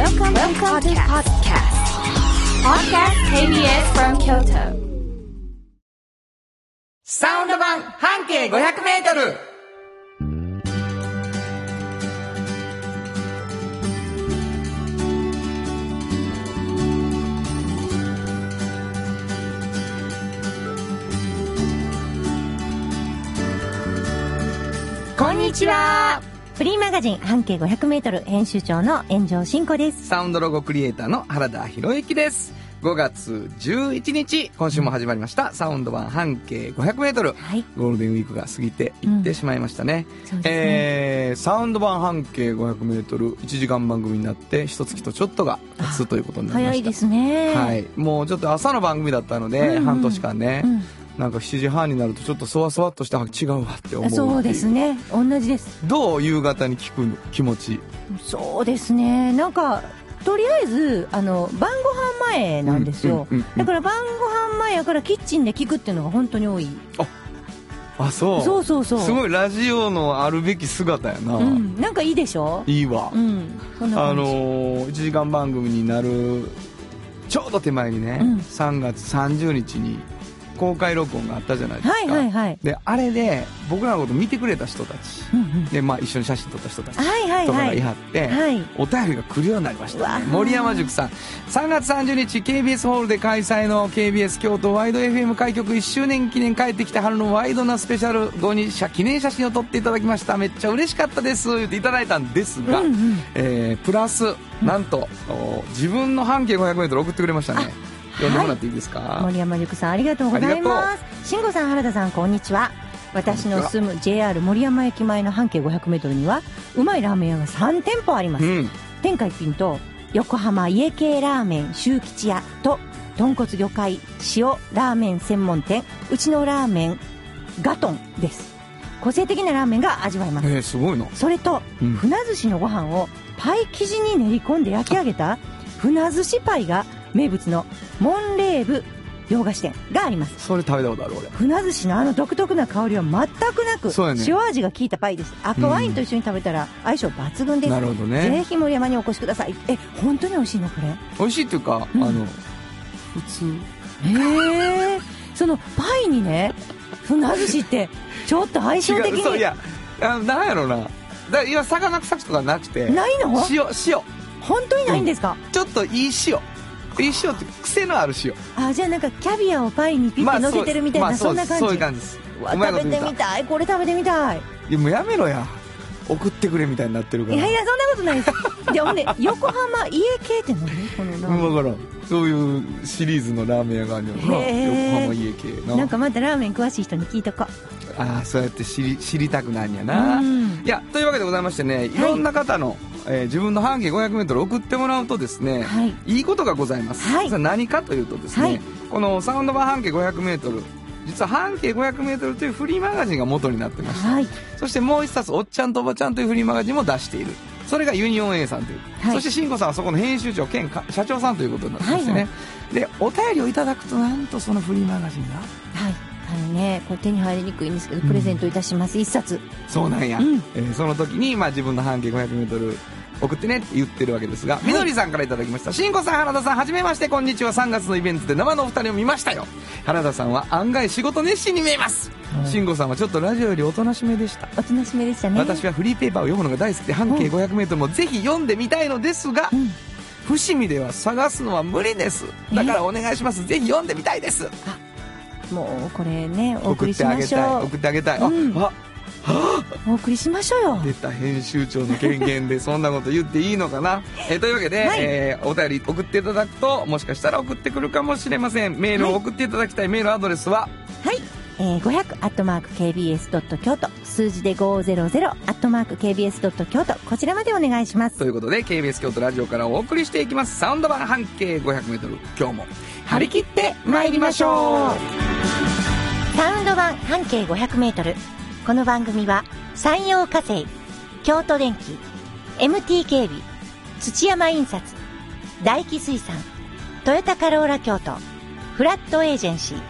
Welcome, Welcome to podcast. Podcast KBS from Kyoto. サウンド版半径500メートルこんにちはフリーマガジン半径500メートル編集長の炎上真子です。サウンドロゴクリエイターの原田博之です。5月11日、今週も始まりました、サウンド版半径500メートル。はい。ゴールデンウィークが過ぎていってしまいましたね。そうですね。えー、サウンド版半径500メートル、1時間番組になって、一月とちょっとが経つということになりました。早いですね。はい。もうちょっと朝の番組だったので、うんうん半年間ね、うんなんか7時半になるとちょっとそわそわっとして、あ違うわって思うそうです。ね。同じです。どう夕方に聞く気持ち。そうですね。なんか、とりあえず、あの、晩ご飯前なんですよ。うんうんうんだから晩ご飯前やからキッチンで聞くっていうのが本当に多い。あ、そう。そうそうそう。すごいラジオのあるべき姿やな。うん。なんかいいでしょ？いいわ。うん。あのー、1時間番組になるちょうど手前にね、うん3月30日に公開録音があったじゃないですか、はいはいはい。であれで僕らのこと見てくれた人たち。うんうん。で、まあ、一緒に写真撮った人たち。とかがいはって、はい。お便りが来るようになりました、ね、森山塾さん。3月30日 KBS ホールで開催の KBS 京都ワイド FM 開局1周年記念帰ってきた春のワイドなスペシャル後に写記念写真を撮っていただきました。めっちゃ嬉しかったです。言っていただいたんですが、うんうん。えープラスなんと、お自分の半径 500m 送ってくれましたね読んでもらっていいですか、森山塾さんありがとうございます。慎吾さん原田さんこんにちは。私の住む JR 森山駅前の半径 500m にはうまいラーメン屋が3店舗あります、うん。天下一品と横浜家系ラーメン周吉屋と豚骨魚介塩ラーメン専門店うちのラーメンガトンです。個性的なラーメンが味わえます。えー、すごいな、それとうん。船寿司のご飯をパイ生地に練り込んで焼き上げた船寿司パイが名物のモンレーブ洋菓子店があります。それ食べたことある俺。船寿司のあの独特な香りは全くなく、ね。塩味が効いたパイです。赤ワインと一緒に食べたら相性抜群です、なるほどぜねひ森山にお越しください。え本当に美味しいのこれ？美味しいっていうか、うん。あの普通。へえそのパイにね船寿司ってちょっと相性的に。いやあなんやろな。だいや魚臭くとかなくて。ないの？塩塩。本当にないんですか、ちょっといい塩いい塩って癖のある塩あじゃあなんかキャビアをパイにピッて乗せてるみたいな、まあそんな感じ？そういう感じです。食べてみたい。これ食べてみたい。いやもうやめろや。送ってくれみたいになってるから。いやいやそんなことないです。でほんで横浜家系って何？このラーメン。うん、分からん。そういうシリーズのラーメン屋があるんやろな横浜家系の。なんかまたラーメン詳しい人に聞いとこああそうやって知り知りたくなんやうな、うん。いやというわけでございましてねいろんな方の、えー自分の半径 500m 送ってもらうとですね、はい。いいことがございます、はい。それは何かというとですね、はい。このサウンド版半径 500m 実は半径 500m というフリーマガジンが元になってまして、はい。そしてもう一冊「おっちゃんとおばちゃん」というフリーマガジンも出している。それがユニオン A さんという、はい。そして慎吾さんはそこの編集長兼か社長さんということになってましてね、はい。でお便りをいただくとなんとそのフリーマガジンがはいねこれ手に入りにくいんですけどプレゼントいたします。一冊。そうなんや、うん。えーその時に、まあ、自分の半径 500m 送ってねって言ってるわけですが、みのりさんからいただきました。慎吾さん原田さんはじめましてこんにちは3月のイベントで生のお二人を見ましたよ。原田さんは案外仕事熱心に見えます。慎吾さんはちょっとラジオよりおとなしめでした。おとなしめでしたね。私はフリーペーパーを読むのが大好きで半径 500m もぜひ読んでみたいのですが、うん。伏見では探すのは無理です。だからお願いします。ぜひ読んでみたいですもうこれねお送っあげしてましょう。たい送ってあげたい、うん。ああお送りしましょうよ。出た編集長の権限でそんなこと言っていいのかな、えーというわけで、はい。えーお便り送っていただくともしかしたら送ってくるかもしれません。メールを送っていただきたい。メールアドレスは、はい、えー、500アットマーク KBS ドット京都数字で500アットマーク KBS ドット京都こちらまでお願いします。ということで KBS 京都ラジオからお送りしていきます。サウンド版半径 500m 今日も張り切って参りましょう。サウンド版半径500メートル。この番組は、山陽火星、京都電機、MT 警備、土山印刷、大気水産、トヨタカローラ京都、フラットエージェンシー、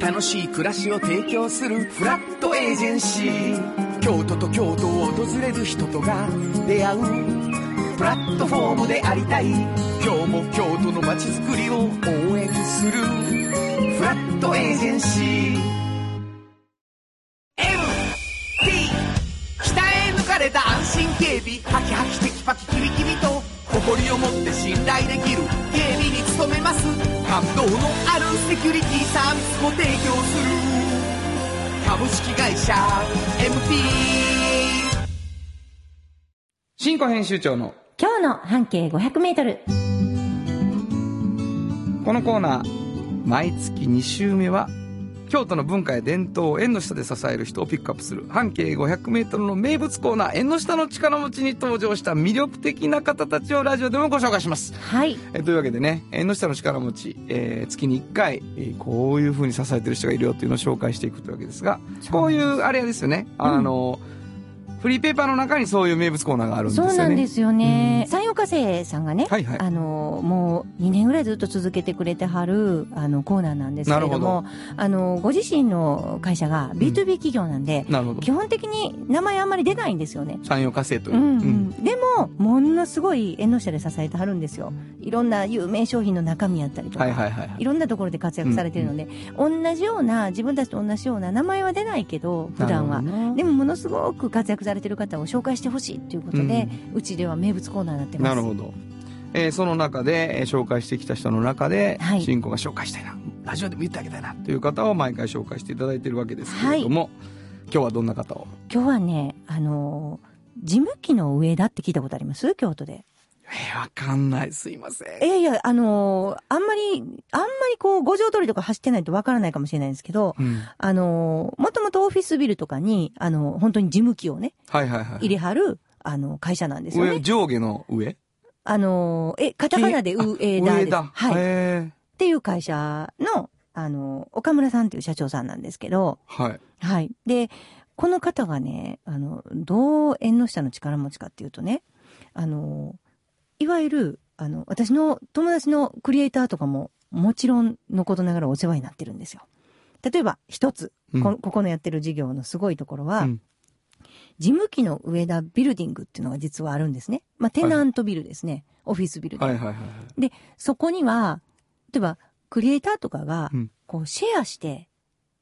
楽しい暮らしを提供するフラットエージェンシー。京都と京都を訪れる人とが出会う。プラットフォームでありたい。今日も京都の街づくりを応援する。フラットエージェンシー。MT 北へ抜かれた安心警備。ハキハキテキパキキビキビと誇りを持って信頼できる警備に努めます。感動のあるセキュリティサービスも提供する株式会社 MT 新庫編集長の今日の半径500メートル。このコーナー毎月2週目は京都の文化や伝統を縁の下で支える人をピックアップする半径 500m の名物コーナー縁の下の力持ちに登場した魅力的な方たちをラジオでもご紹介します。はい。えというわけでね縁の下の力持ち、えー月に1回、えーこういう風に支えてる人がいるよっていうのを紹介していくというわけですがこういうあれですよね。あの、フリーペーパーの中にそういう名物コーナーがあるんですよそねうなんですよね。山陽火星さんがね、はいはい。あの、もう2年ぐらいずっと続けてくれてはる、あの、コーナーなんですけれども、あの、ご自身の会社が B2B 企業なんで、なるほど。基本的に名前あんまり出ないんですよね。産業化成という。う、ん、ううん。ん、でも、ものすごい縁の下で支えてはるんですよ。いろんな有名商品の中身やったりとか、はいはいはいはい。いろんなところで活躍されてるので、同じような、自分たちと同じような名前は出ないけど、普段は。なるほどな。でもものすごく活躍されてる方を紹介してほしいということで、うちでは名物コーナーになってます。なるほど。えーその中で、えー紹介してきた人の中で、はい新子が紹介したいな、ラジオでも言ってあげたいなという方を毎回紹介していただいているわけですけれども、今日はどんな方を？今日はね、あのー事務機の上だって聞いたことあります？京都で。えーわかんない。すいません。いやいや、あのーあんまり、あんまりこう、五条通りとか走ってないとわからないかもしれないんですけど、うん。あのーもともとオフィスビルとかに、あのー本当に事務機をね、はいはいはい。入れはる、あの、会社なんですよ上、ね。上下の上？あのーえ、カタカナで上田です。はい。っへていう会社の、あのー岡村さんっていう社長さんなんですけど、ーはい。はい。で、この方がね、あの、どう縁の下の力持ちかっていうとね、あの、いわゆる、あの、私の友達のクリエイターとかも、もちろんのことながらお世話になってるんですよ。例えば、一つ、うんこ、ここのやってる事業のすごいところは、うん事務機の上田ビルディングっていうのが実はあるんですね。まあ、テナントビルですね。オフィスビルで。はいはいはい。で、そこには、例えば、クリエイターとかがうん、こう、シェアして、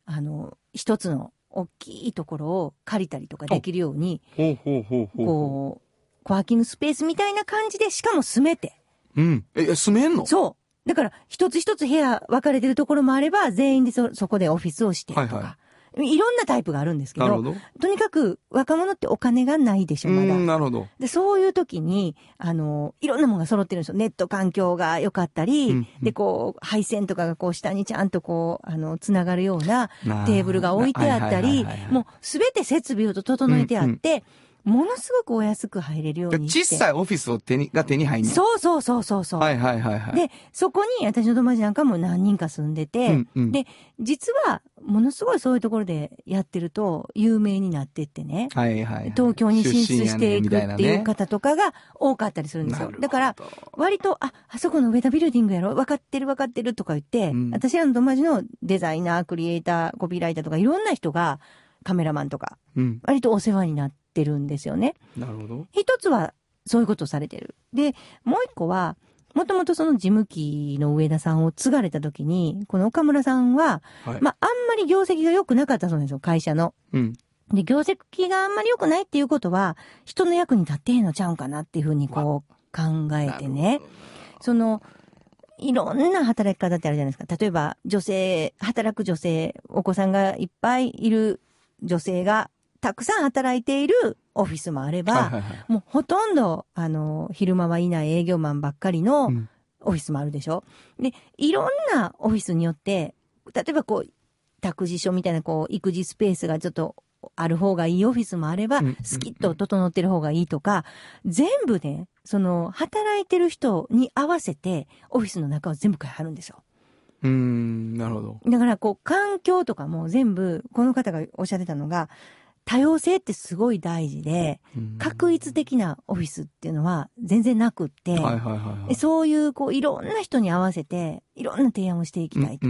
あの、一つの大きいところを借りたりとかできるように、ほうほうほうほう。こう、コワーキングスペースみたいな感じで、しかも住めて。うん。え、え住めんの？そう。だから、一つ一つ部屋分かれてるところもあれば、全員でそ、そこでオフィスをしてとか。はいはいいろんなタイプがあるんですけど、なるほど。とにかく若者ってお金がないでしょ、まだうん、。なるほど。で、そういう時に、あの、いろんなものが揃ってるんですよ。ネット環境が良かったり、うんで、こう、配線とかがこう下にちゃんとこう、あの、つながるようなテーブルが置いてあったりもうすべて設備を整えてあって、ものすごくお安く入れるようにして。小さいオフィスを手に、が手に入んのそうそうそうそうそう。はいはいはいはい。で、そこに私の友達なんかも何人か住んでて、うんうんで、実は、ものすごいそういうところでやってると、有名になってってね。はいはいはい。東京に進出していくっていう方とかが多かったりするんですよ。なるほどだから、割と、あ、あそこの上田ビルディングやろ？分かってる分かってるとか言って、うん私らの友達のデザイナー、クリエイター、コピーライターとかいろんな人が、カメラマンとか、うん。割とお世話になってるんですよね。なるほど。一つは、そういうことをされてる。で、もう一個は、もともとその事務機の上田さんを継がれた時に、この岡村さんは、はい。まあ、あんまり業績が良くなかったそうなんですよ、会社の。うん。で、業績があんまり良くないっていうことは、人の役に立ってへんのちゃうんかなっていうふうにこう考えてね。その、いろんな働き方ってあるじゃないですか。例えば、女性、働く女性、お子さんがいっぱいいる女性がたくさん働いているオフィスもあれば、はいはいはい。もうほとんど、あの、昼間はいない営業マンばっかりのうんオフィスもあるでしょ、で、いろんなオフィスによって、例えばこう、託児所みたいなこう、育児スペースがちょっとある方がいいオフィスもあれば、うんうんスキッと整ってる方がいいとか、全部ね、その、働いてる人に合わせて、オフィスの中を全部変えはるんですよ。うーん、なるほど。だから、こう、環境とかも全部、この方がおっしゃってたのが、多様性ってすごい大事で、うん確一的なオフィスっていうのは全然なくって、そういう、こう、いろんな人に合わせて、いろんな提案をしていきたいと。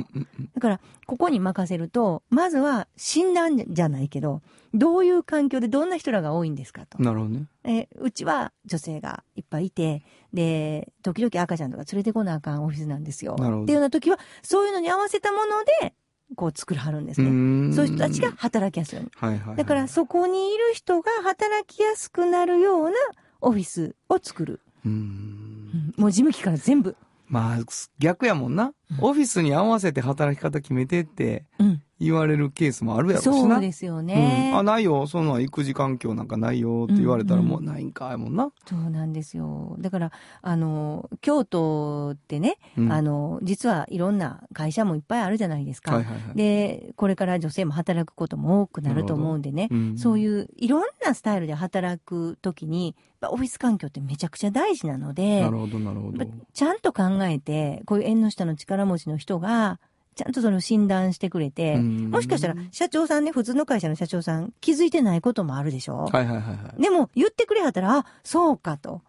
だから、ここに任せると、まずは診断じゃないけど、どういう環境でどんな人らが多いんですかとうん。なるほどね。えうちは女性がいっぱいいて、で、時々赤ちゃんとか連れてこなあかんオフィスなんですよ。なるほどっていうような時は、そういうのに合わせたもので、こう作らはるんですね。んそういう人たちが働きやすいように。はいはいはい。だから、そこにいる人が働きやすくなるようなオフィスを作る。うんもう事務機から全部。まあ、逆やもんな。オフィスに合わせて働き方決めてってうん。言われるケースもあるやろしな。そうですよね。うんあ、ないよ。そんな育児環境なんかないよって言われたらもうないんかいもんな。そうなんですよ。だから、あの、京都ってね、うんあの、実はいろんな会社もいっぱいあるじゃないですか。はいはいはい。で、これから女性も働くことも多くなると思うんでね、うんそういういろんなスタイルで働くときに、オフィス環境ってめちゃくちゃ大事なのでな、るほどなるほどちゃんと考えて、こういう縁の下の力持ちの人が、ちゃんとそれを診断してくれて、うんもしかしたら社長さんね、普通の会社の社長さん気づいてないこともあるでしょ、はいはいはいはい。でも言ってくれはったら、あ、そうかと。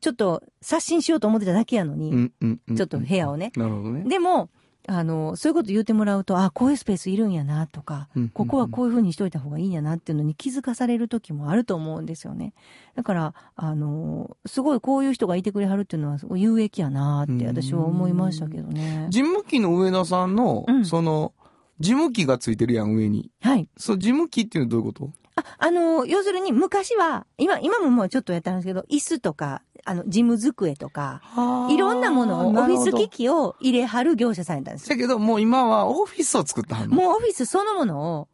ちょっと刷新しようと思ってただけやのに、うんうんうんちょっと部屋をね。なるほどね。でも、あの、そういうこと言ってもらうと、あ、こういうスペースいるんやなとか、うんここはこういう風にしといた方がいいんやなっていうのに気づかされる時もあると思うんですよね。だから、あの、すごいこういう人がいてくれはるっていうのは有益やなって私は思いましたけどね。事務機の上田さんのう、んその、事務機がついてるやん、上に。はい。そう、事務機っていうのはどういうこと？あ、あの、要するに昔は、今、今ももうちょっとやったんですけど、椅子とか、あの、事務机とか、いろんなものを、オフィス機器を入れはる業者さんやったんですよ。だけど、もう今はオフィスを作ったはんの？もうオフィスそのものを、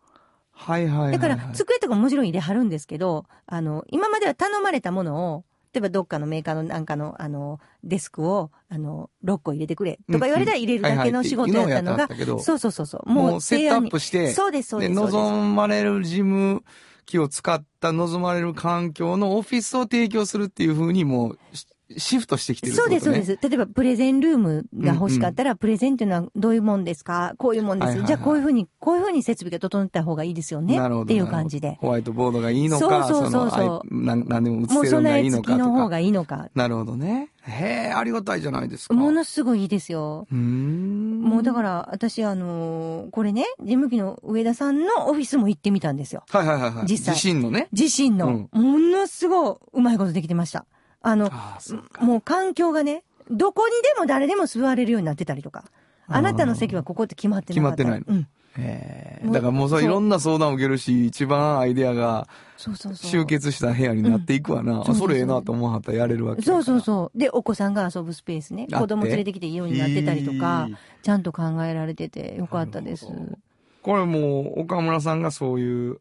はいはいはいはい。だから、机とかももちろん入れはるんですけど、あの、今までは頼まれたものを、例えばどっかのメーカーのなんかの、あの、デスクを、あの、6個入れてくれとか言われたら入れるだけの仕事やったのが、そうそうそうそう。もうセットアッにプして、そうです、そうで、ですそうです。望まれる事務機を使った望まれる環境のオフィスを提供するっていうふうにもうシシフトしてきてるね。そうです、そうです。例えば、プレゼンルームが欲しかったら、プレゼンっていうのはどういうもんですか？こういうもんです。はいはいはいじゃあ、こういうふうに、こういうふうに設備が整った方がいいですよね。なるほど。っていう感じで。ホワイトボードがいいのか、そうそうそうそうの、あいなん何でも映もせるのう備えがいいのかと付きの方か。がいいのか。なるほどね。へえ、ありがたいじゃないですか。ものすごいいいですよ。うーん。もうだから、私、あのーこれね、事務機の上田さんのオフィスも行ってみたんですよ。はいはいはいはい。実際自身のね。自身の、ものすごいうまいことできてました。あの、あ。もう環境がね、どこにでも誰でも座れるようになってたりとか。あなたの席はここって決まってなかった決まってないうん。もうへえ。だからもうそうそういろんな相談を受けるし、一番アイデアがそうそうそう。集結した部屋になっていくわな。それええなと思わはったらやれるわけそら。うそうそう。で、お子さんが遊ぶスペースね。子供連れてきていいようになってたりとかちゃんと考えられててよかったです。これもう、岡村さんがそういう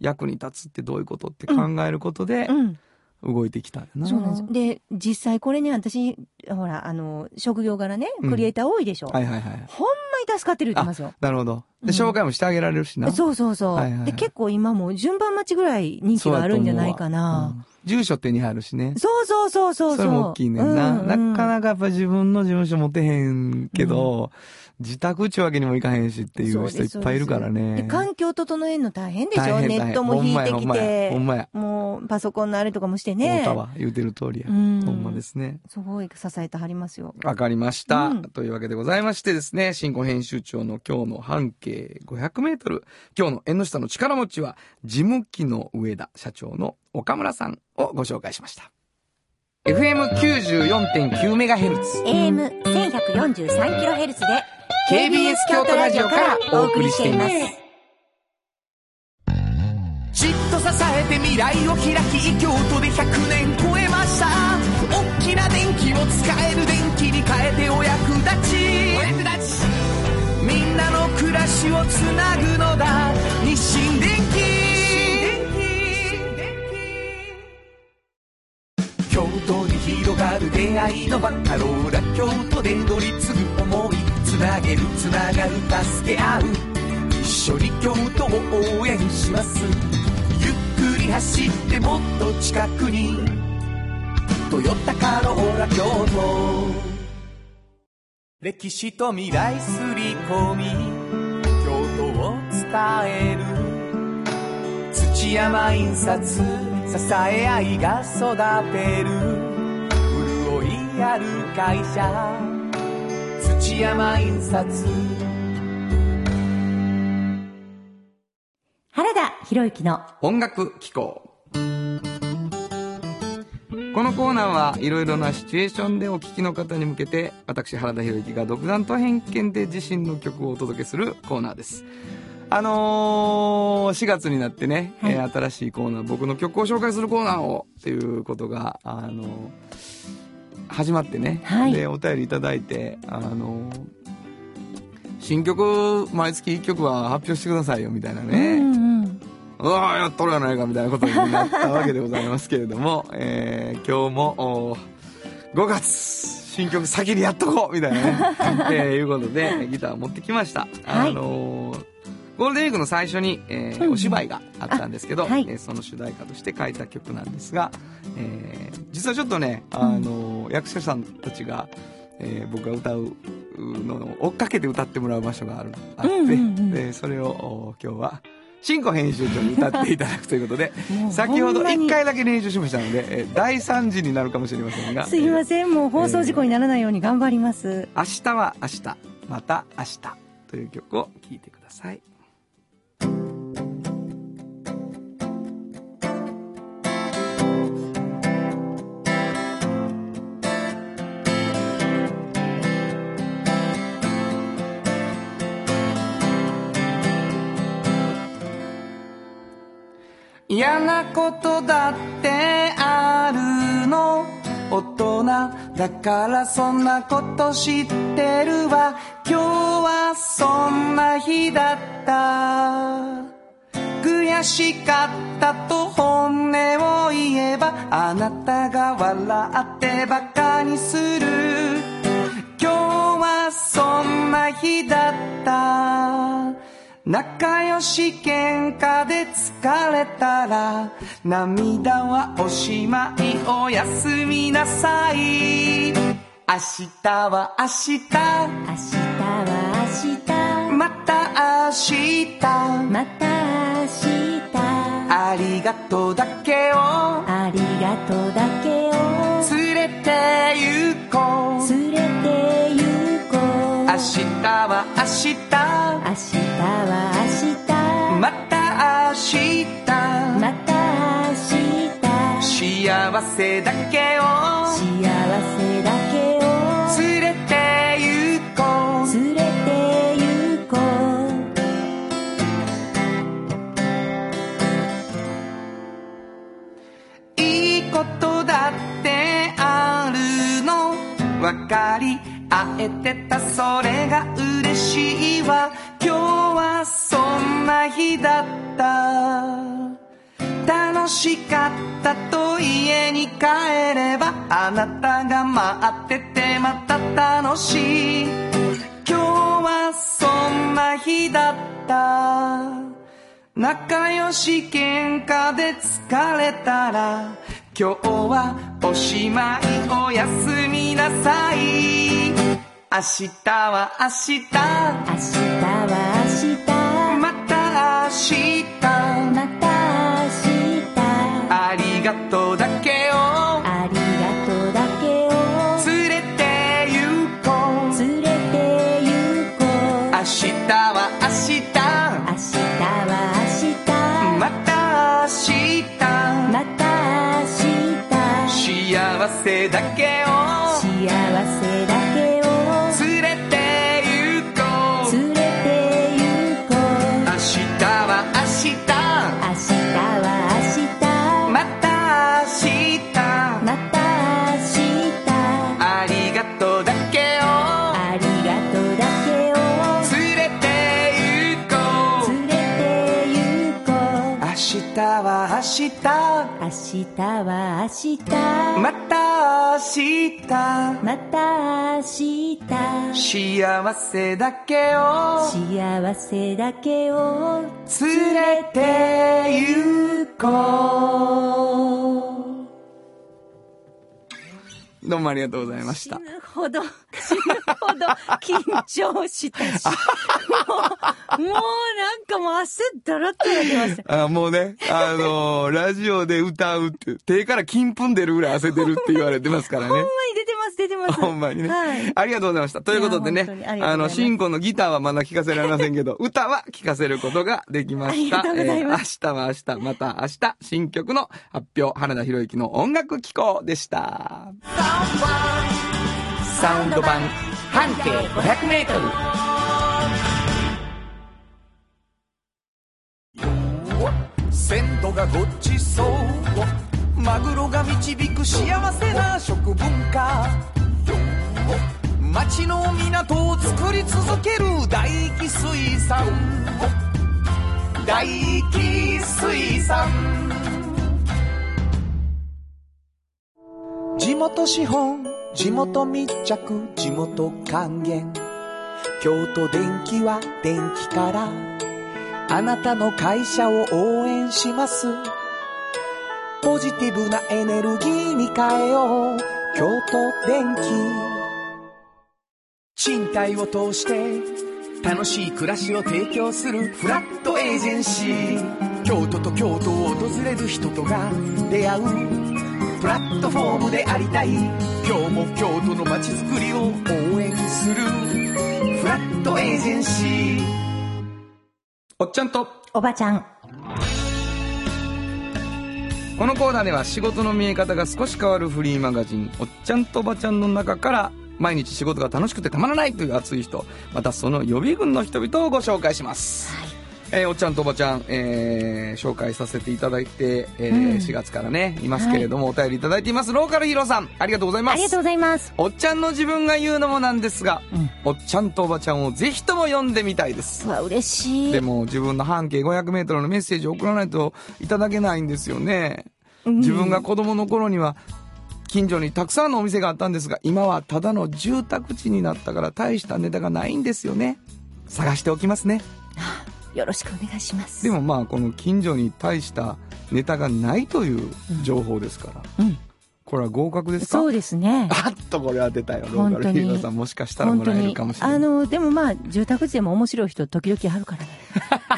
役に立つってどういうことって考えることでうん。動いてきた。そうなんです。で、実際これね、私、ほら、あの、職業柄ね、うんクリエイター多いでしょ。はいはいはい。ほんまに助かってるって言ってますよ。なるほど。うんで、紹介もしてあげられるしな。そうそうそう、はいはいはいで、結構今もう順番待ちぐらい人気があるんじゃないかな。うん住所手に入るしね。そうそうそうそう。それも大きいねんな。うんうんなかなかやっぱ自分の事務所持てへんけど、自宅っちゅうわけにもいかへんしっていう人いっぱいいるからでね。環境整えるの大変でしょネットも引いてきほんまやてほ。んまや。もう、パソコンのあれとかもしてほんまや。ね太。田は言うてる通りや。ほうんんまですね。すごい支えてはりますよ。わかりました、うんというわけでございましてですね、新語編集長の今日の半径500メートル。今日の縁の下の力持ちは、事務機の上田社長の岡村さんをご紹介しました。FM94.9MHz。AM1143kHz で KBS 京都ラジオからお送りしています。じっと支えて未来を開き京都で100年超えました。大きな電気を使える電気に変えてお役立ち。お役立ちみんなの暮らしをつなぐのだ。日清電気京都に広がる出会いのバカローラ京都で乗り継ぐ思い。なげるつながる助け合う。一緒に京都を応援します。ゆっくり走ってもっと近くに「トヨタカローラ京都」歴史と未来すり込み。京都を伝える。土山印刷。支え合いが育てる。潤いある会社。土山印刷原田博之の音楽機構。このコーナーはいろいろなシチュエーションでお聴きの方に向けて私原田博之が独断と偏見で自身の曲をお届けするコーナーです。あのー、4月になってね、はい。えー新しいコーナー僕の曲を紹介するコーナーをっていうことがあのー始まってね、はい。でお便りいただいてあのー新曲毎月1曲は発表してくださいよみたいなね、うんうわーやっとるやないかみたいなことになったわけでございますけれども、えー今日もお5月新曲先にやっとこうみたいなね、えーいうことでギターを持ってきました、はい。あのーゴールデンウィークの最初に、えーうんお芝居があったんですけど、あはい。えーその主題歌として書いた曲なんですが、えー実はちょっとね、あのー役者さんたちが、えー僕が歌うのを追っかけて歌ってもらう場所があるあって、うんうんうん。でそれをお今日は新子編集長に歌っていただくということで先ほどほんまに。1回だけ練習しましたので、えー第3次になるかもしれませんが。すいまんせんもう放送事故にならないように頑張ります、明日は明日また明日という曲を聴いてください嫌なことだってあるの。大人だからそんなこと知ってるわ。今日はそんな日だった。悔しかったと本音を言えばあなたが笑ってバカにする。今日はそんな日だった。仲良し喧嘩で疲れたら涙はおしまいおやすみなさい。明日は明日。明日は明日。また明日。また明日。ありがとうだけを。ありがとうだけを。連れて行こう。連れて行こうは明日。明日は明日。また明日。また明日。幸せだけを。幸せだけを。連れて行こう。連れて行こう。いいことだってあるの。分かり合えてたそれが嬉しいわ。今日はそんな日だった。楽しかったと家に帰ればあなたが待っててまた楽しい。今日はそんな日だった。仲良し喧嘩で疲れたら今日はおしまいおやすみなさい。明日は明日。明日はう明日は明日。またた明日。また明日。幸せだけを。幸せだけを。連れて行こう。どうもありがとうございました。死。ぬほど、死ぬほど緊張したし。もう、もうなんかもう汗だらっとやってました。あもうね、あのー ラジオで歌うって、手から金粉出るぐらい汗出るって言われてますからね。ほんまに出てます、出てます。ほんまにね、はい。ありがとうございました。ということでねああの、シンコのギターはまだ聴かせられませんけど、歌は聴かせることができました。ありがとうございまえー明日は明日、また明日、新曲の発表、原田博之の音楽機構でした。サウンド版半径500メートル。鮮度がごちそう。マグロが導く幸せな食文化。町の港を作り続ける大気水産。大気水産。地元資本。地元密着地元還元。京都電気は電気からあなたの会社を応援します。ポジティブなエネルギーに変えよう。京都電気賃貸を通して楽しい暮らしを提供するフラットエージェンシー。京都と京都を訪れる人とが出会う。プラットフォームでありたい。今日も京都の街づくりを応援する。フラットエージェンシー。おっちゃんと、おばちゃん。このコーナーでは仕事の見え方が少し変わるフリーマガジン、おっちゃんとおばちゃんの中から、毎日仕事が楽しくてたまらないという熱い人、またその予備軍の人々をご紹介します。えーおっちゃんとおばちゃん、えー紹介させていただいて、えーうん4月からね、いますけれども、お便りいただいています。ローカルヒーローさん、ありがとうございます。ありがとうございます。おっちゃんの自分が言うのもなんですが、うんおっちゃんとおばちゃんをぜひとも読んでみたいですう。わ、嬉しい。でも自分の半径500メートルのメッセージを送らないといただけないんですよね。うん自分が子供の頃には近所にたくさんのお店があったんですが、今はただの住宅地になったから大したネタがないんですよね。探しておきますね。よろしくお願いします。でもまあこの近所に大したネタがないという情報ですから、うん。これは合格ですか？そうですね。あっとこれ当てたよ。ローカルヒーローさんもしかしたらもらえるかもしれない。あの、でもまあ、住宅地でも面白い人時々あるからね。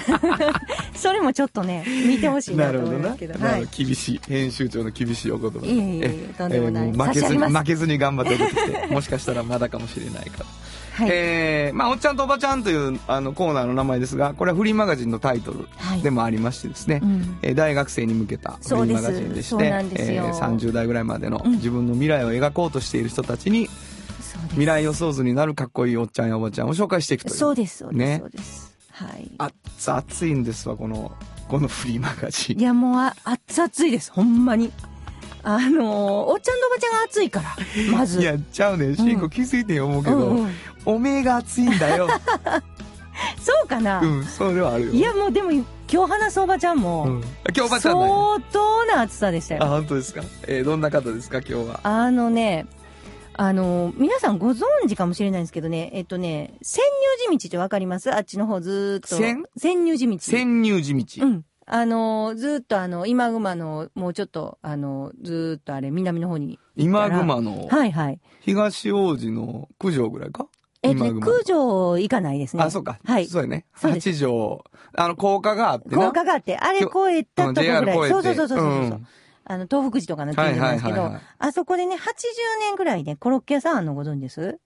それもちょっとね、見てほしいなと思いますけど。はい。厳しい厳しい編集長の厳しいお言葉いえいえとんでもないえーう負けずに負けずに頑張って送ってきてもしかしたらまだかもしれないから、はい。えーまあおっちゃんとおばちゃんというあのコーナーの名前ですがこれはフリーマガジンのタイトルはい。でもありましてですね、うん。えー大学生に向けたフリーマガジンでしてえー30代ぐらいまでのうん。自分の未来を描こうとしている人たちにそうです。未来予想図になるかっこいいおっちゃんやおばちゃんを紹介していくという。そうです、そうです、ね。そうです。はい。熱熱いんですわこのこのフリーマガジン。いや、もう、あ、熱々いです、ほんまに。あのーおっちゃんとおばちゃんが熱いから、まず。いや、ちゃうねん。シーコ気づいてん思うけど、うんうんおめえが熱いんだよ。そうかな、うん、それはあるよ。いや、もうでも、今日話すおばちゃんも、うん、今日おばちゃん相当な熱さでしたあ、よ。本当ですか？えーどんな方ですか、今日は。あのね、あの、皆さんご存知かもしれないんですけどね、えっとね、潜入地道ってわかります？あっちの方ずーっと。潜？潜入地道。潜入地道。うん。あの、ずーっとあの、今熊の、もうちょっと、あの、ずーっとあれ、南の方に。今熊の？はいはい。東王子の九条ぐらいか？えっとね、今熊空城行かないですね。あ、そうか。はい。そうやね。八条。あの、高架があってな。高架があって、あれ越えたとこぐらい。そうそうそうそうそう。うんあの、東福寺とかの近所なんですけど、あそこでね、80年ぐらいでコロッケ屋さんあんのご存知です？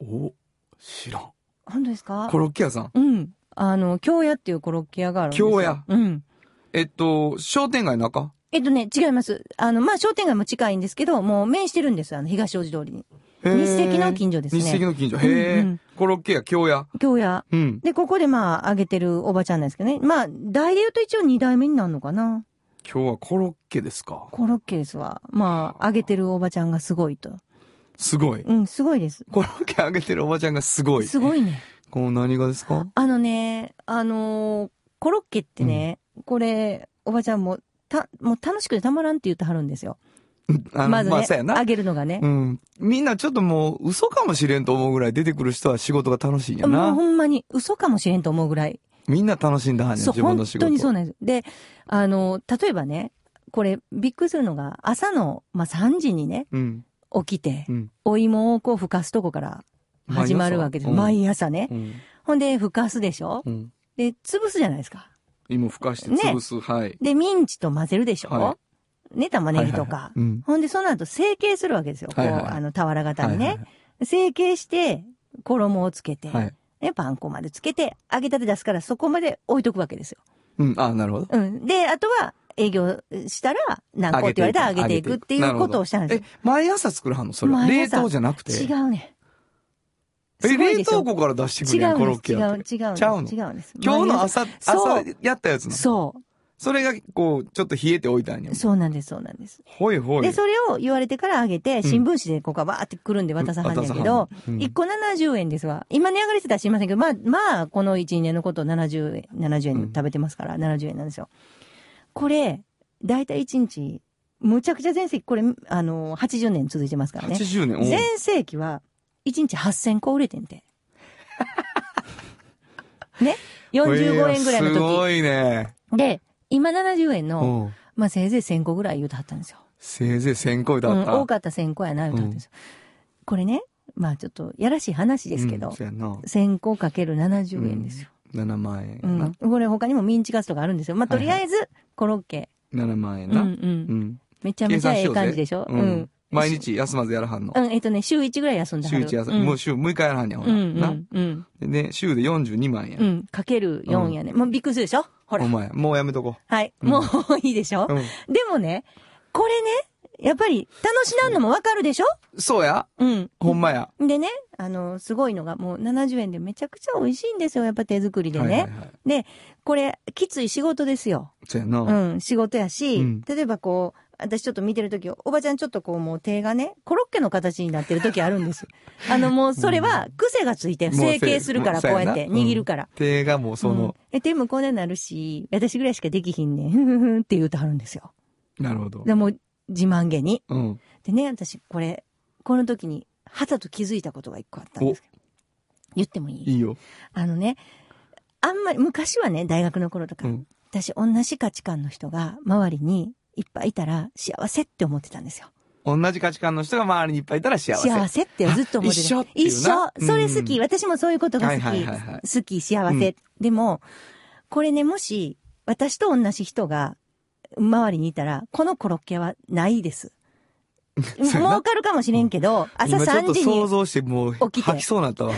お、知らん。本当ですか？コロッケ屋さん？うん。あの、京屋っていうコロッケ屋があるんですよ。京屋うん。えっと、商店街の中？えっとね、違います。あの、まあ、商店街も近いんですけど、もう面してるんです。あの、東大路通りに。日赤の近所ですね日赤の近所。へえ、うんうんコロッケ屋、京屋。京屋。うん。で、ここでまあ、あげてるおばちゃんなんですけどね。まあ、代で言うと一応二代目になるのかな。今日はコロッケですか？コロッケですわ。まあ、あげてるおばちゃんがすごいと。すごい。うん、すごいです。コロッケあげてるおばちゃんがすごい。すごいね。こう何がですか？あのね、あのーコロッケってね、これ、おばちゃんも、た、もう楽しくてたまらんって言ってはるんですよ。まずね、まああげるのがねう。ん。みんなちょっともう嘘かもしれんと思うぐらい出てくる人は仕事が楽しいんやもうな。ほんまに嘘かもしれんと思うぐらい。みんな楽しんだはんね自分本の仕事。当にそうなんです。で、あの、例えばね、これ、びっくりするのが、朝の、まあ、3時にね、うん。起きて、うん。お芋をこう、ふかすとこから始まるわけです。毎朝ね。うん。ほんで、ふかすでしょ？うん。で、潰すじゃないですか。芋ふかして潰す。はい。で、ミンチと混ぜるでしょ、はね、玉ねぎとか。はいはいはいうん。ほんで、その後、成形するわけですよ。こう、はいはいはいあの、俵型にね。はいはい成形して、衣をつけて、はい。ね、パン粉までつけて、揚げたて出すからそこまで置いとくわけですよ。うん。あなるほど。うん。で、あとは、営業したら、何個って言われたら揚げていくっていうことをしたんですえ、毎朝作るはんの？それ。冷凍じゃなくて。よ。違うね。え、冷凍庫から出してく違るコロッケ。違うんです。ちゃうの？違うんです。今日の朝、朝やったやつなの？そそれが、こう、ちょっと冷えておいたんやう。。そうなんです、そうなんです。ほいほい。で、それを言われてから揚げて、新聞紙でこうかばーってくるんで渡さはんねんけど、うん1個70円ですわ。今値上がりしてたら知りませんけど、まあ、まあ、この1、2年のことを70円、70円食べてますから、70円なんですよ。これ、だいたい1日、むちゃくちゃ全盛期、これ、あの、80年続いてますからね。80年。全盛期は、1日8000個売れてんて。ね ?45 円ぐらいのすご時。いね。で、今70円の、うん。まあ、せいぜい1000個ぐらい言うてはったんですよ。せいぜい1000個だうん、った。多かった1000個やな、言うてはったんですよ。これね、まあちょっと、やらしい話ですけど、うんそうやな。1000個かける70円ですよ。7万円うん。これ他にもミンチカツとかあるんですよ。まあとりあえず、コロッケ。7万円な。うんう。うんん。めちゃめちゃええ感じでしょ？ううんん。毎日休まずやらはんの？うん、えっとね、週1ぐらい休んだ。週1休うんもう週6日やらはんねん、ほうんう。ら。なんうん。でね、週で42万円う。ん。かける4やね。もうびっくりするでしょ？ほら。お前、もうやめとこはい。うんもういいでしょ？う。うん。でもね、これね、やっぱり楽しなんのもわかるでしょ？そうやうん。ほんまや。でね、あの、すごいのがもう70円でめちゃくちゃ美味しいんですよ。やっぱ手作りでね。はいはいはい。で、これ、きつい仕事ですよ。そうやな。うん、仕事やし、うん例えばこう、私ちょっと見てるとき、おばちゃんちょっとこうもう手がね、コロッケの形になってるときあるんです。あのもうそれは癖がついて、もう成形するから、こうやって握るから。手がもうそうんの、え、手もこんなになるし、私ぐらいしかできひんねん、ふんふんふんって言うとはるんですよ。なるほど。でもう自慢げに。うん。でね、私これ、この時に、はたと気づいたことが一個あったんですけど。言ってもいい？いいよ。あのね、あんまり、昔はね、大学の頃とか、うん。私同じ価値観の人が周りにいっぱいいたら幸せって思ってたんですよ。同じ価値観の人が周りにいっぱいいたら幸せ。幸せってずっと思ってた。一緒一な緒。それ好き。うん私もそういうことが好き。はいはいはいはい好き、幸せ。でも、これね、もし、私と同じ人が、周りにいたら、このコロッケはないです。儲かるかもしれんけど、朝今ちょっ3時と想に、像してもう起きて吐きそうになったわ。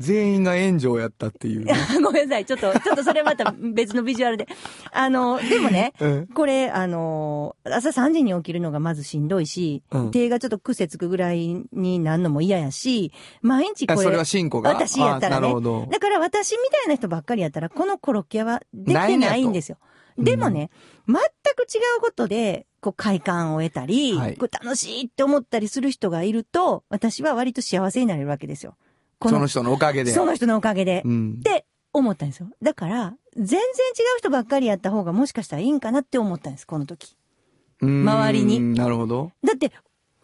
全員が炎上やったっていうね。ごめんなさい。ちょっと、ちょっとそれまた別のビジュアルで。あの、でもね、うん。これ、あのー朝3時に起きるのがまずしんどいし、うん手がちょっと癖つくぐらいになるのも嫌やし、毎日これ。あそれはシンコが？私やったらね。だから私みたいな人ばっかりやったら、このコロッケはできてないんですよ。でもね、全く違うことで、こう快感を得たり、はいこう楽しいって思ったりする人がいると、私は割と幸せになれるわけですよ。こその人のおかげで。その人のおかげで。うんっ。て思ったんですよ。だから、全然違う人ばっかりやった方がもしかしたらいいんかなって思ったんです、この時。周りにうんなるほど。だって、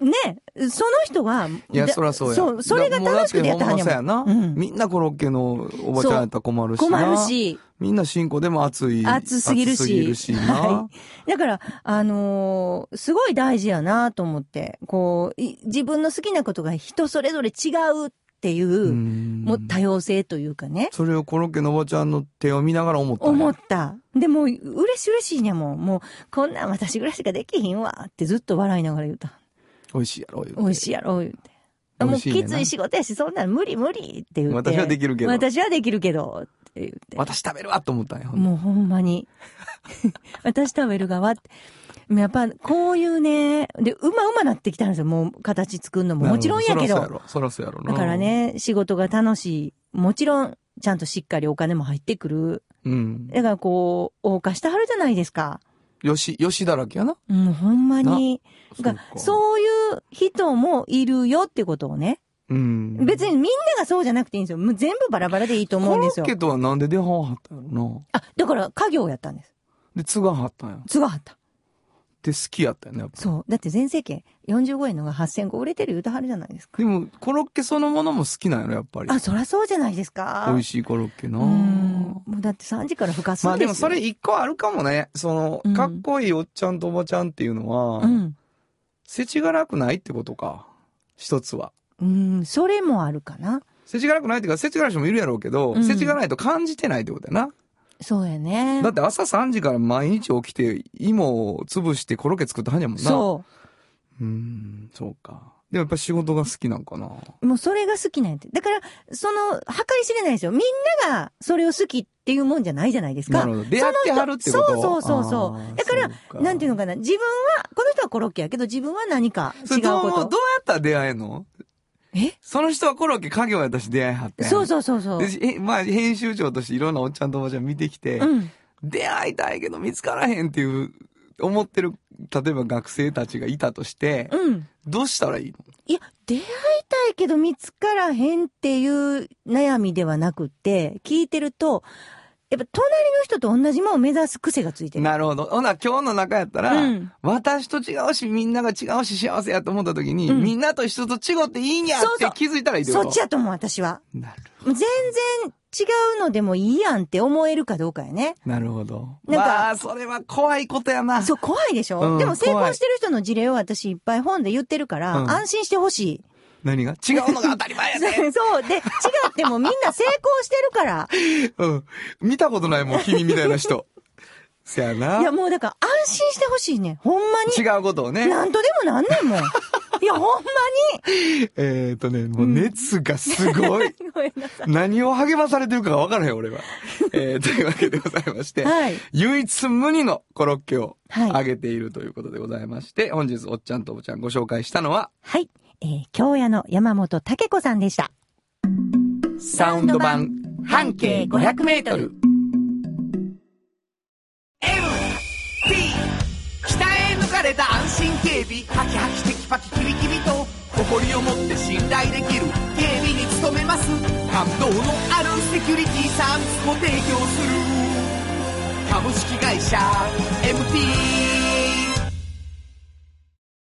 ね、その人は、いや、だそらそうや。そう、それが楽しくてやったはんやな。うんみんなコロッケのおばちゃんやったら困るしな。困る。し、みんな進行でも熱い。熱すぎるし熱すぎるしな。はだから、あのーすごい大事やなと思って、こう、い自分の好きなことが人それぞれ違うっていう、うんもう多様性というかね、それをコロッケのおばちゃんの手を見ながら思ったんや。思った。でも、嬉しい嬉しいねもん。もう、こんなん私ぐらいしかできひんわってずっと笑いながら言うた。美味しいやろ、言うて美味しいやろ、言うて。もうきつい仕事やし、そんなん無理無理って言って。私はできるけど私はできるけど、って言って。私食べるわと思ったんや。もうほんまに。私食べる側って。やっぱ、こういうね、で、うまうまなってきたんですよ。もう、形作るのも。もちろんやけど。そらそうやろ。そらそうやろな。だから。ね、仕事が楽しい。もちろん、ちゃんとしっかりお金も入ってくる。うん。だからこう、謳歌してはるじゃないですか。よし、よしだらけやな。もうほんまに。がそうかそういう人もいるよってことをね。うん。別にみんながそうじゃなくていいんですよ。もう全部バラバラでいいと思うんですよコロッ。ケとはなんで出ははったんやろな。あ、だから家業をやったんです。で、継がはったんや。継がはった。って好きやったよね、そう。だって全盛期、45円のが8000個売れてる言うたはるじゃないですか。でも、コロッケそのものも好きなんやろ、やっぱり。あ、そらそうじゃないですか。美味しいコロッケなうん。もうだって3時から深すまあでもそれ一個あるかもね。そのうん、かっこいいおっちゃんとおばちゃんっていうのは、うん。世知辛くないってことか。一つは。うん、それもあるかな。世知辛くないっていうか、世知辛い人もいるやろうけど、うん世知辛いと感じてないってことやな。そうやね。だって朝3時から毎日起きて、芋を潰してコロッケ作ったはんやもんな。。そうーん、そうか。でもやっぱ仕事が好きなんかな。う。もうそれが好きなんやって。だから、その、計り知れないですよ。みんながそれを好きっていうもんじゃないじゃないですか。なるほど。出会ってはるってこと？そうそうそうそうだからそうなんていうのかな。自分は、この人はコロッケやけど、自分は何かそ違うことれどうどうやっ。たら出会えんの？え？その人はコロッケ家業やったし出会いはってん。そうそうそうそう。でえ、まあ、編集長としていろんなおっちゃんとおばちゃん見てきて、うん。出会いたいけど見つからへんっていう、思ってる、例えば学生たちがいたとして、うん。どうしたらいいの？いや、出会いたいけど見つからへんっていう悩みではなくって、聞いてると、やっぱ隣の人と同じものを目指す癖がついてる。なるほど。ほな、今日の中やったら、うん私と違うし、みんなが違うし幸せやと思った時に、うんみんなと一緒と違っていいんやそうそうって気づいたらいいってことそっちやと思う、私は。なるもう全然違うのでもいいやんって思えるかどうかやね。なるほど。なんかまあ、それは怖いことやな。そう、怖いでしょ、うんでも成功してる人の事例を私いっぱい本で言ってるから、うん安心してほしい。何が？違うのが当たり前やね。そう。で、違ってもみんな成功してるから。うん。見たことないもん、君みたいな人。せやな。いや、もうだから安心してほしいね。ほんまに。違うことをね。なんとでもなんねんもん。いや、ほんまに。えっ、ー、とね、もう熱がすごい。ごめんなさい。何を励まされてるかが分からへん、俺は。えー、というわけでございまして、はい唯一無二のコロッケをはいあげているということでございまして、本日おっちゃんとおばちゃんご紹介したのは、はい。えー、京屋の山本武子さんでした。サウンド版半径500メートル。T 北へ抜かれた安心警備。ハキハキテキパキキビキビと誇りを持って信頼できる。警備に努めます。感動のあるセキュリティサービスも提供する。株式会社 MT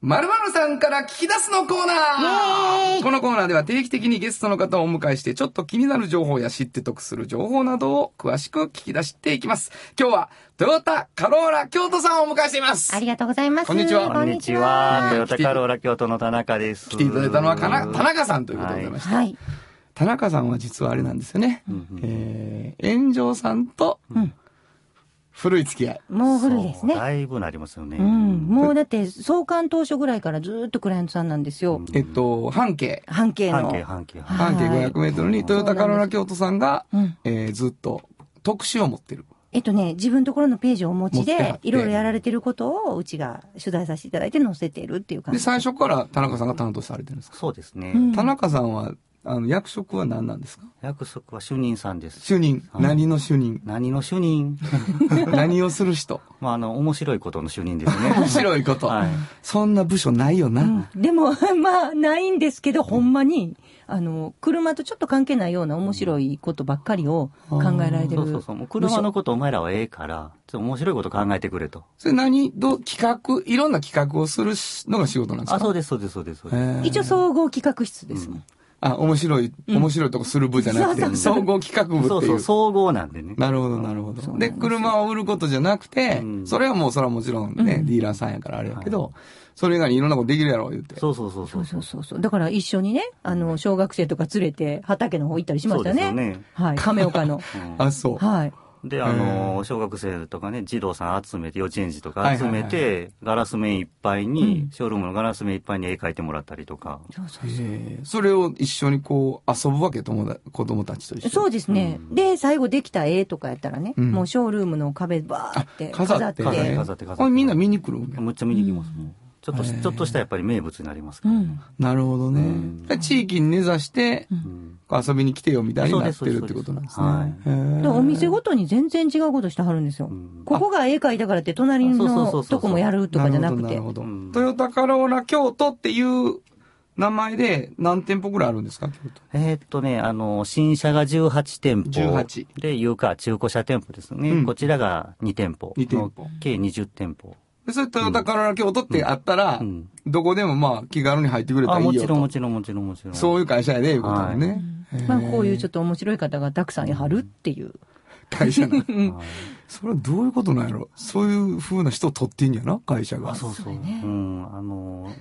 まるまるさんから聞き出すのコーナーこのコーナーでは定期的にゲストの方をお迎えして、ちょっと気になる情報や知って得する情報などを詳しく聞き出していきます。今日は、トヨタカローラ京都さんをお迎えしています。ありがとうございます。こんにちはこんにちは。トヨタカローラ京都の田中です。来ていただいたのはかな田中さんということでございまして、はい。田中さんは実はあれなんですよね。えー、炎上さんと、古い付き合い。もう古いですね。だいぶなりますよね。うん。もうだって、創刊当初ぐらいからずーっとクライアントさんなんですよ。えっと、半径、半径の。半径、半径。はい半径500メートルにトヨタカローラ京都さんが、うんえーずっと特集を持ってる。えっとね、自分のところのページをお持ちで、ていろいろやられてることを、うちが取材させていただいて載せてるっていう感で、じ。最初から田中さんが担当されてるんですか、そうですね。うん田中さんは、あの、役職は何なんですか？約束は主任さんです。主任。はい何の主任何の主任 何をする人？まあ、あの、面白いことの主任ですね。面白いこと。はいそんな部署ないよな。うんでも、まあ、ないんですけど、ほんまに、あの、車とちょっと関係ないような面白いことばっかりを考えられてる。そうそうそう。もう車のことお前らはええから、ちょっと面白いこと考えてくれと。それ何？どう企画、いろんな企画をするのが仕事なんですか？あ、そうです、そうです、そうです。そうですへー一応総合企画室ですもん。あ、面白い、面白いとこする部じゃなくて、総合企画部っていう。そうそう、総合なんでね。なるほど、なるほど。で、車を売ることじゃなくて、うんそれはもう、それはもちろんね、ディーラーさんやからあれやけど、それ以外にいろんなことできるやろ、言って。そうそうそうそう。そうそうそう。だから一緒にね、あの、小学生とか連れて畑の方行ったりしましたね。そうですよねはい。亀岡の。う んあ、そう。はい。で、あの、小学生とかね、児童さん集めて、幼稚園児とか集めはいはいて、ガラス面いっぱいに、ショールームのガラス面いっぱいに絵描いてもらったりとか。そうそうそう。それを一緒にこう遊ぶわけ？友達子供たちと一緒にそうですね。で、最後できた絵とかやったらね、うんもうショールームの壁バーって飾っ飾ってて。ね飾って飾っみんな見に来るむっちゃ見に行きますもん。ちょっとちょっとしたやっぱり名物になりますから。うん。なるほどね、うん。で地域に根ざしてうん。遊びに来てよみたいになってるってことなんですね。はい。お店ごとに全然違うことしてはるんですよ。うん。ここが絵描いたからって隣のとこもやるとかじゃなくて。トヨタカローラ京都っていう名前で何店舗ぐらいあるんですか京都？えーっとね、あの、新車が18店舗。18で、いうか、中古車店舗ですね。うん。こちらが2店舗。二店舗。の計20店舗。でそれトヨタカローラ京都ってあったら、うん。どこでもまあ気軽に入ってくれたあ、らいいよと。もちろんもちろんもちろんもちろん。そういう会社やでいうことだね、まあこういうちょっと面白い方がたくさんいはるっていう。会社な はい。それはどういうことなんやろ？そういう風な人を取ってんやな会社が。あ、そうそう。そうね。うん、あの、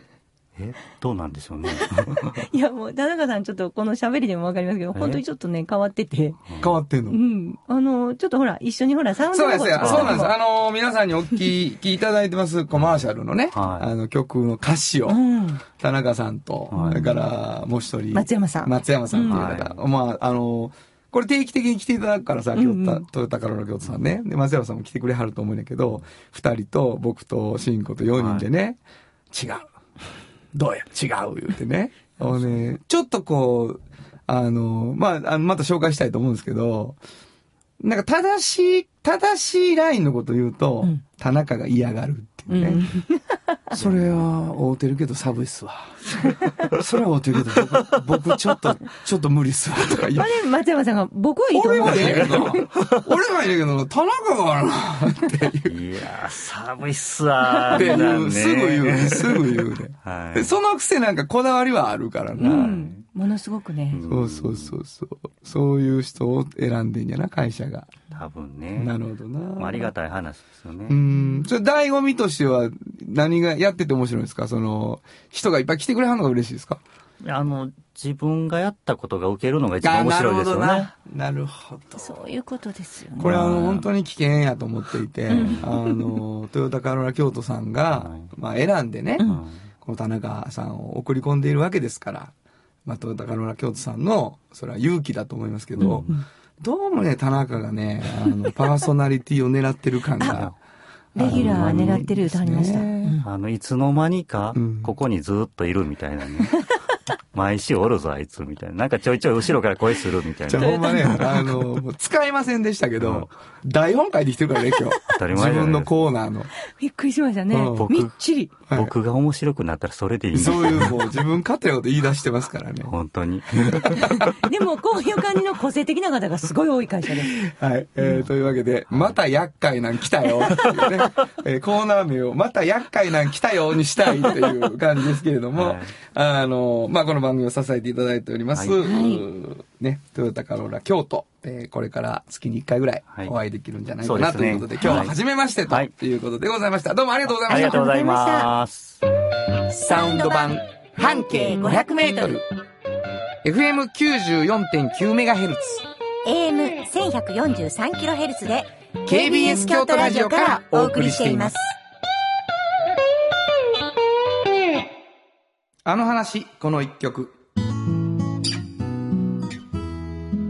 え、どうなんでしょうね。いやもう、田中さんちょっとこの喋りでもわかりますけど、え？本当にちょっとね、変わってて。変わってんの、うん。あの、ちょっとほら、一緒にほら、サウンドそうですよ。そうなんです。ああのー皆さんにお聞き いただいてますコマーシャルのね、はいあの曲の歌詞を、うん。田中さんと、はいそれからもう一人、松山さん松山さんっていう方、まあ、あのーこれ定期的に来ていただくからさ、京都、トヨタカローラ京都さんね。で、松山さんも来てくれはると思うんだけど、二人と僕と慎吾と4人でね、違う。どうや？違う言うてね。あのね、ちょっとこう、あの、まあ、あのまた紹介したいと思うんですけど、なんか正しい、正しいラインのこと言うと、うん。田中が嫌がるっていうね。それは、合うてるけど寒いっすわ。それは合うてるけど、僕、僕ちょっと、ちょっと無理っすわ。とか言うあ。れ、松山さんが、僕はいいと思う俺はいいねんけよ。ど、俺はいいねんけど、田中がな、っていう。いやー、寒いっすわってー。いう、すぐ言うね、すぐ言うね。はい。でそのくせなんかこだわりはあるからうな。ん。ものすごくね。そうそうそうそう。そういう人を選んでんやな、会社が。多分ね。なるほどな。ありがたい話ですよね。うん。それ、醍醐味としては、何がやってて面白いんですか？その、人がいっぱい来てくれはるのが嬉しいですか？あの、自分がやったことが受けるのが一番面白いですよね。なるほど。そういうことですよね。これはあの本当に危険やと思っていて、あの、トヨタカローラ京都さんがはい、まあ選んでね、うんこの田中さんを送り込んでいるわけですから、まあトヨタカローラ京都さんの、それは勇気だと思いますけど、どうもね、田中がね、あの、パーソナリティを狙ってる感が。レギュラー狙ってる歌ありました。ねあの、いつの間にかうん、ここにずっといるみたいなね。毎週おるぞ、あいつ、みたいな。なんかちょいちょい後ろから声するみたいな。じゃあほんまね、あの、もう使いませんでしたけど、台本書いてきてるからね、今日。当たり前自分のコーナーの。びっくりしましたねうん。みっちり。はい僕が面白くなったらそれでいいそういうもう自分勝手なこと言い出してますからね。本当に。でも、こういう感じの個性的な方がすごい多い会社です。はい。えー、というわけで、また厄介なん来たよっていうね、えーコーナー名をまた厄介なん来たよにしたいという感じですけれども、はいあの、まあ、この番組を支えていただいております、はいね、トヨタカローラ京都、えーこれから月に1回ぐらいはいお会いできるんじゃないかな、そうですねということで、今日ははい初めましてとはいいうことでございました。どうもありがとうございました。ありがとうございます。サウンド版半径500メートル。FM94.9MHz。AM1143kHz で KBS 京都ラジオからお送りしています。あの話、この一曲。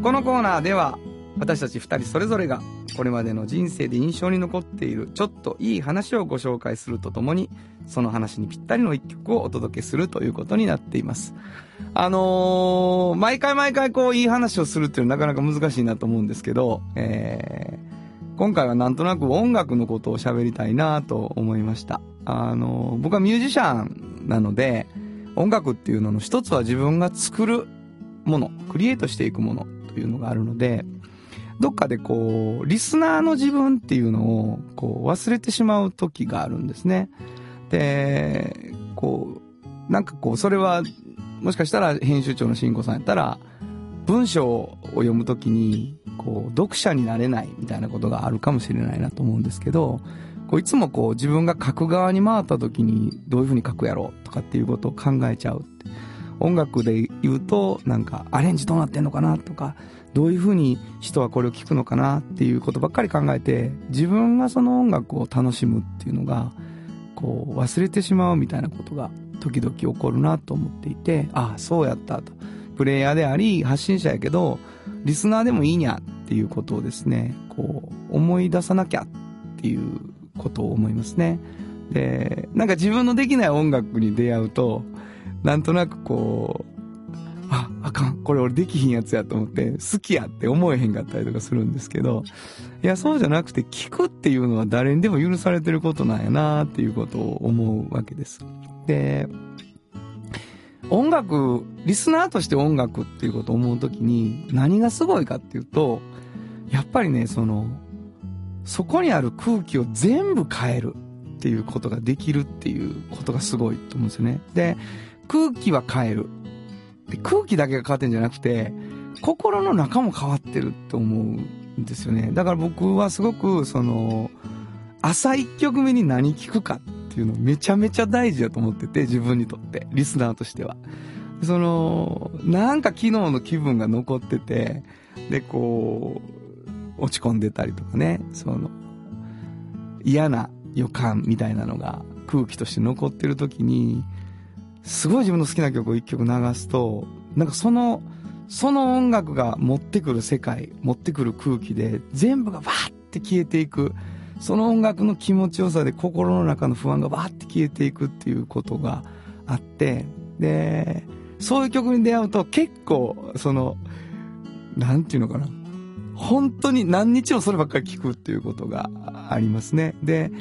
このコーナーでは、私たち二人それぞれが、これまでの人生で印象に残っている、ちょっといい話をご紹介するとともに、その話にぴったりの一曲をお届けするということになっています。あのー毎回毎回こう、いい話をするっていうのはなかなか難しいなと思うんですけど、えー今回はなんとなく音楽のことを喋りたいなと思いました。あの、僕はミュージシャンなので、音楽っていうのの一つは自分が作るもの、クリエイトしていくものというのがあるので、どっかでこう、リスナーの自分っていうのをこう忘れてしまう時があるんですね。で、こう、なんかこう、それは、もしかしたら編集長の慎吾さんやったら、文章を読むときに、こう、読者になれないみたいなことがあるかもしれないなと思うんですけど、こういつもこう自分が書く側に回った時にどういうふうに書くやろうとかっていうことを考えちゃうって。音楽で言うと、なんかアレンジどうなってんのかなとか、どういうふうに人はこれを聞くのかなっていうことばっかり考えて自分がその音楽を楽しむっていうのがこう忘れてしまうみたいなことが時々起こるなと思っていてああそうやったとプレイヤーであり発信者やけどリスナーでもいいにゃっていうことをですねこう思い出さなきゃっていうことを思いますねでなんか自分のできない音楽に出会うとなんとなくこうあ、あかん。これ俺できひんやつやと思って、好きやって思えへんかったりとかするんですけど、いや、そうじゃなくて、聞くっていうのは誰にでも許されてることなんやなっていうことを思うわけです。で、音楽、リスナーとして音楽っていうことを思うときに、何がすごいかっていうと、やっぱりね、その、そこにある空気を全部変えるっていうことができるっていうことがすごいと思うんですよね。で、空気は変える。で空気だけが変わってんじゃなくて、心の中も変わってると思うんですよね。だから僕はすごく、その、朝一曲目に何聞くかっていうのめちゃめちゃ大事だと思ってて、自分にとって、リスナーとしては。その、なんか昨日の気分が残ってて、で、こう、落ち込んでたりとかね、その、嫌な予感みたいなのが空気として残ってる時に、すごい自分の好きな曲を一曲流すと、なんかその、その音楽が持ってくる世界、持ってくる空気で全部がバーって消えていく。その音楽の気持ちよさで心の中の不安がバーって消えていくっていうことがあって、で、そういう曲に出会うと結構、その、なんていうのかな。本当に何日もそればっかり聞くっていうことがありますね。で、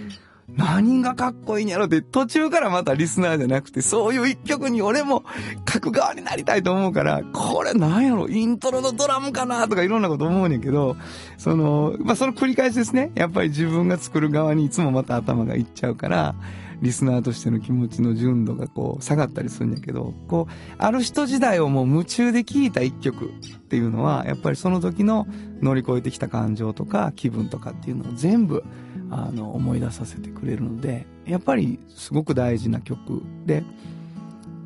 何がかっこいいんやろって途中からまたリスナーじゃなくてそういう一曲に俺も書く側になりたいと思うからこれなんやろイントロのドラムかなとかいろんなこと思うねんけどそのまあその繰り返しですねやっぱり自分が作る側にいつもまた頭がいっちゃうからリスナーとしての気持ちの純度がこう下がったりするんやけどこうある人時代をもう夢中で聴いた一曲っていうのはやっぱりその時の乗り越えてきた感情とか気分とかっていうのを全部あの思い出させてくれるのでやっぱりすごく大事な曲で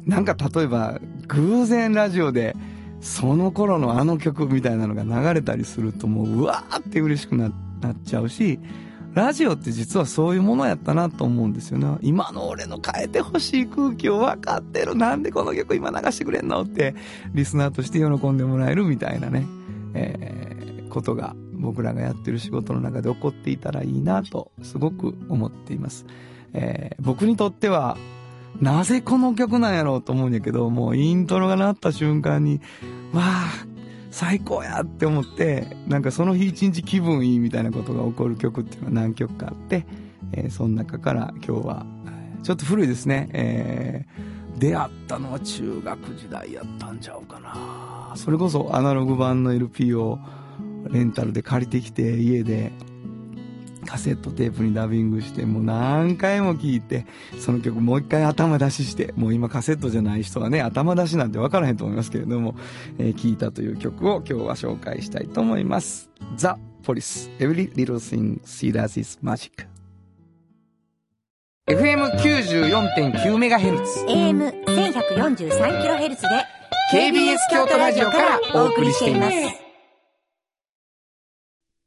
なんか例えば偶然ラジオでその頃のあの曲みたいなのが流れたりするともううわーって嬉しくなっちゃうしラジオって実はそういうものやったなと思うんですよね。今の俺の変えてほしい空気を分かってる。なんでこの曲今流してくれんのって、リスナーとして喜んでもらえるみたいなね、えー、ことが僕らがやってる仕事の中で起こっていたらいいなとすごく思っています。えー、僕にとってはなぜこの曲なんやろうと思うんやけど、もうイントロが鳴った瞬間に、わあ、最高やって思って、なんかその日一日気分いいみたいなことが起こる曲っていうのは何曲かあって、えー、その中から今日は、ちょっと古いですね、えー、出会ったのは中学時代やったんちゃうかな。それこそアナログ版の LP をレンタルで借りてきて家でカセットテープにダビングしてもう何回も聴いてその曲もう一回頭出ししてもう今カセットじゃない人はね頭出しなんて分からへんと思いますけれども、えー、聴いたという曲を今日は紹介したいと思います「ザ・ポリス Every Little Thing See That Is Magic」FM94.9MHz AM1143kHz で KBS 京都ラジオからお送りしています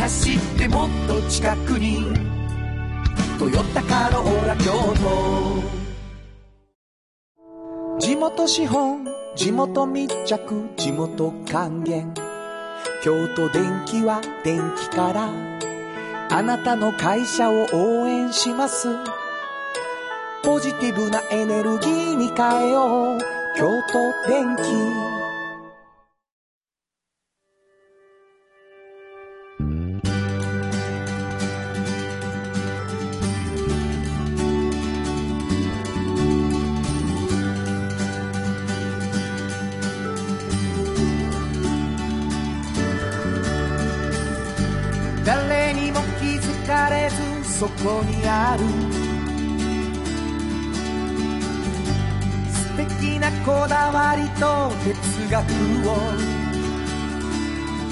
走ってもっと近くに「トヨタカローラ京都」地元資本地元密着地元還元。京都電気は電気から。あなたの会社を応援します。ポジティブなエネルギーに変えよう。京都電気こにある素敵なこだわりと哲学を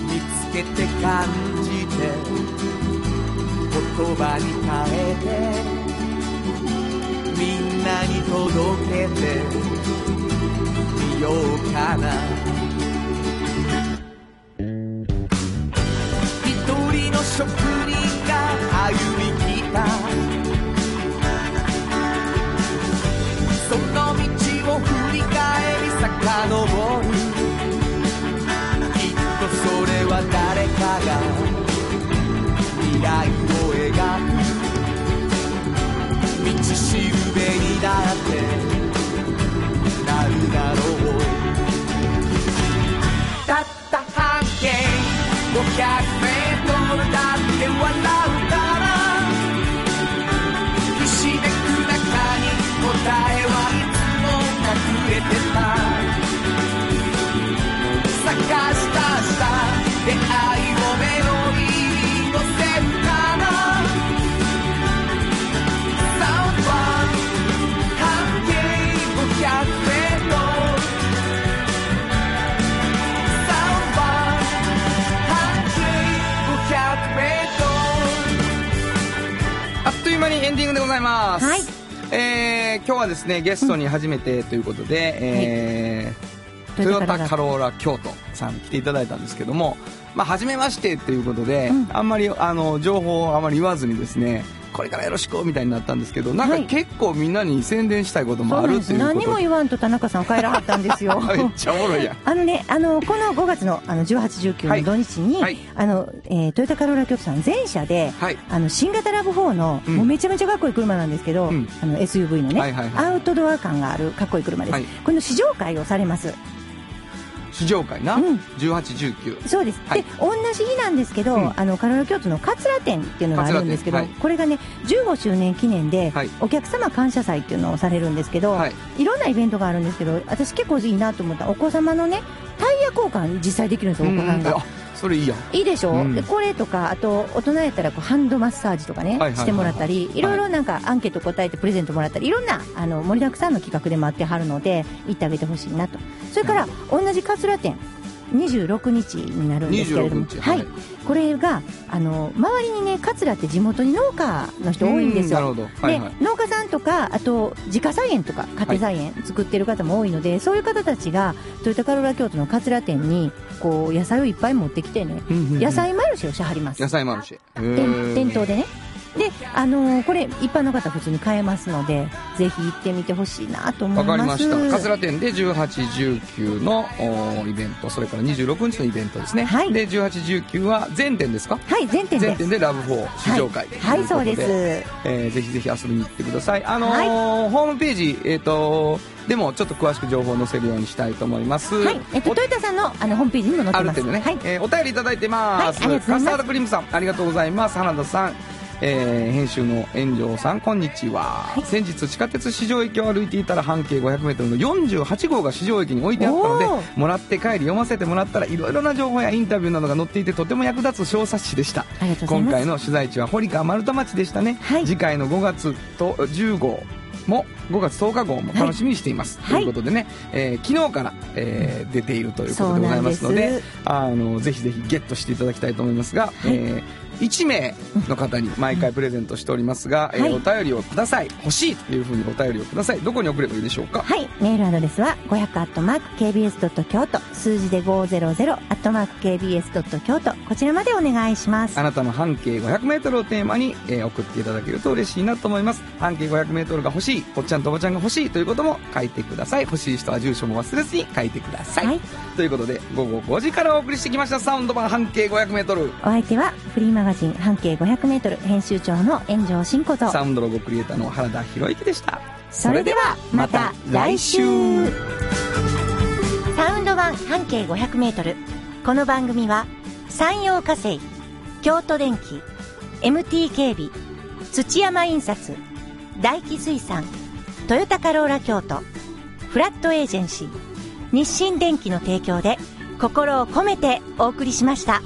見つけて感じて言葉に変えてみんなに届けてみようかな。一人の職人が歩みにだってなるだろう。たった半径500ございます。はい。えー、今日はですね、ゲストに初めてということで、えートヨタカローラ京都さん来ていただいたんですけども、まあ、初めましてということで、あんまりあの情報をあまり言わずにですね、これからよろしくみたいになったんですけど、なんかはい。結構みんなに宣伝したいこともあるっていうこと何も言わんと田中さん帰らはったんですよ。めっちゃおもろいやん。あのね、あの、この5月のあの18、19の土日に、はい。あの、えートヨタカローラ京都さん全社で、はい。あの、新型ラブ4の、うん。もうめちゃめちゃかっこいい車なんですけど、うん。あの、SUV のね、はいはいはい。アウトドア感があるかっこいい車です。はい。この試乗会をされます。試乗会な、うん。18、19。そうです。はい。で、同じ日なんですけど、うん。あの、カローラ京都の桂店っていうのがあるんですけど、はい。これがね、15周年記念で、はい。お客様感謝祭っていうのをされるんですけど、はい。い、ろんなイベントがあるんですけど、私結構いいなと思ったお子様のね、タイヤ交換実際できるんですよ、お子さんが。あ、それいいやん。いいでしょ、うん。でこれとかあと大人やったらこうハンドマッサージとかね、してもらったりいろいろなんかアンケート答えてプレゼントもらったりいろんなあの盛りだくさんの企画で待ってはるので行ってあげてほしいなと。それから同じ桂店26日になるんですけれども。26日は、はい。いこれがあの周りにね桂って地元に農家の人多いんですよ。うなるほど。はいはい。で農家さんとかあと自家菜園とか家庭菜園作ってる方も多いので、そういう方たちがトヨタカローラ京都の桂店にこう野菜をいっぱい持ってきてね、うんうんうん。野菜マルシェをしはります。野菜マルシェ。店頭でねであのーこれ一般の方普通に買えますのでぜひ行ってみてほしいなと思わいます。かりました。桂店で18、19のおイベント、それから26日のイベントですね。はい。で、18、19は全店ですか？はい全店です。全店でラブ4試乗会はい、はい、そうです。えーぜひぜひ遊びに行ってください。あのーはい。ホームページ、えっ、とでもちょっと詳しく情報を載せるようにしたいと思います。はい、えっと、トヨタさんのあのホームページにも載ってます。ある程度ね、はい、えーお便りいただいてます、はいありがとうございます。カスタードクリームさんありがとうございます。花田さんえー編集の炎上さんこんにちは、先日地下鉄市場駅を歩いていたら半径 500m の48号が市場駅に置いてあったのでおもらって帰り読ませてもらったらいろいろな情報やインタビューなどが載っていてとても役立つ小冊子でした。今回の取材地は堀川丸太町でしたね、はい。次回の5月と10号も5月10日号も楽しみにしています、はい。ということでね、えー昨日から、えー出ているということでございますのであのぜひぜひゲットしていただきたいと思いますが、えー1名の方に毎回プレゼントしておりますが、えーはいお便りをください。欲しいというふうにお便りをください。どこに送ればいいでしょうか？はい、メールアドレスは500アットマーク KBS ドット京都。数字で500アットマーク KBS ドット京都。こちらまでお願いします。あなたの半径 500m をテーマに、えー送っていただけると嬉しいなと思います。半径 500m が欲しいおっちゃんとおばちゃんが欲しいということも書いてください。欲しい人は住所も忘れずに書いてください、はい。ということで午後5時からお送りしてきました。サウンド版半径 500m お相手はフリーマガジン半径 500m 編集長の炎上真子と。サウンドロゴクリエイターの原田博之でした。それではまた来週。サウンド版半径 500m この番組は山陽火星京都電機 MT 警備土山印刷大気水産トヨタカローラ京都フラットエージェンシー日清電機の提供で心を込めてお送りしました。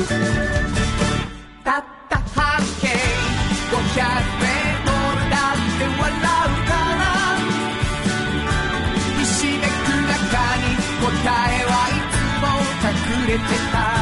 たった半径500メートルだって笑うから。ひしめく中に答えはいつも隠れてた。